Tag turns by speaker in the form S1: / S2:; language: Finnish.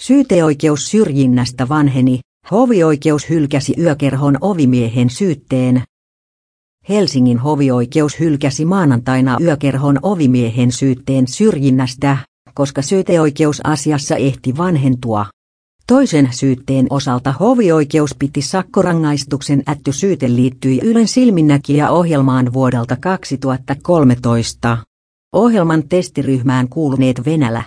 S1: Syyteoikeus syrjinnästä vanheni, hovioikeus hylkäsi yökerhon ovimiehen syytteen. Helsingin hovioikeus hylkäsi maanantaina yökerhon ovimiehen syytteen syrjinnästä, koska syyteoikeus asiassa ehti vanhentua. Toisen syytteen osalta hovioikeus piti sakkorangaistuksen ätty syyte liittyi Ylen silminnäkijä ohjelmaan vuodelta 2013. Ohjelman testiryhmään kuuluneet Venälä,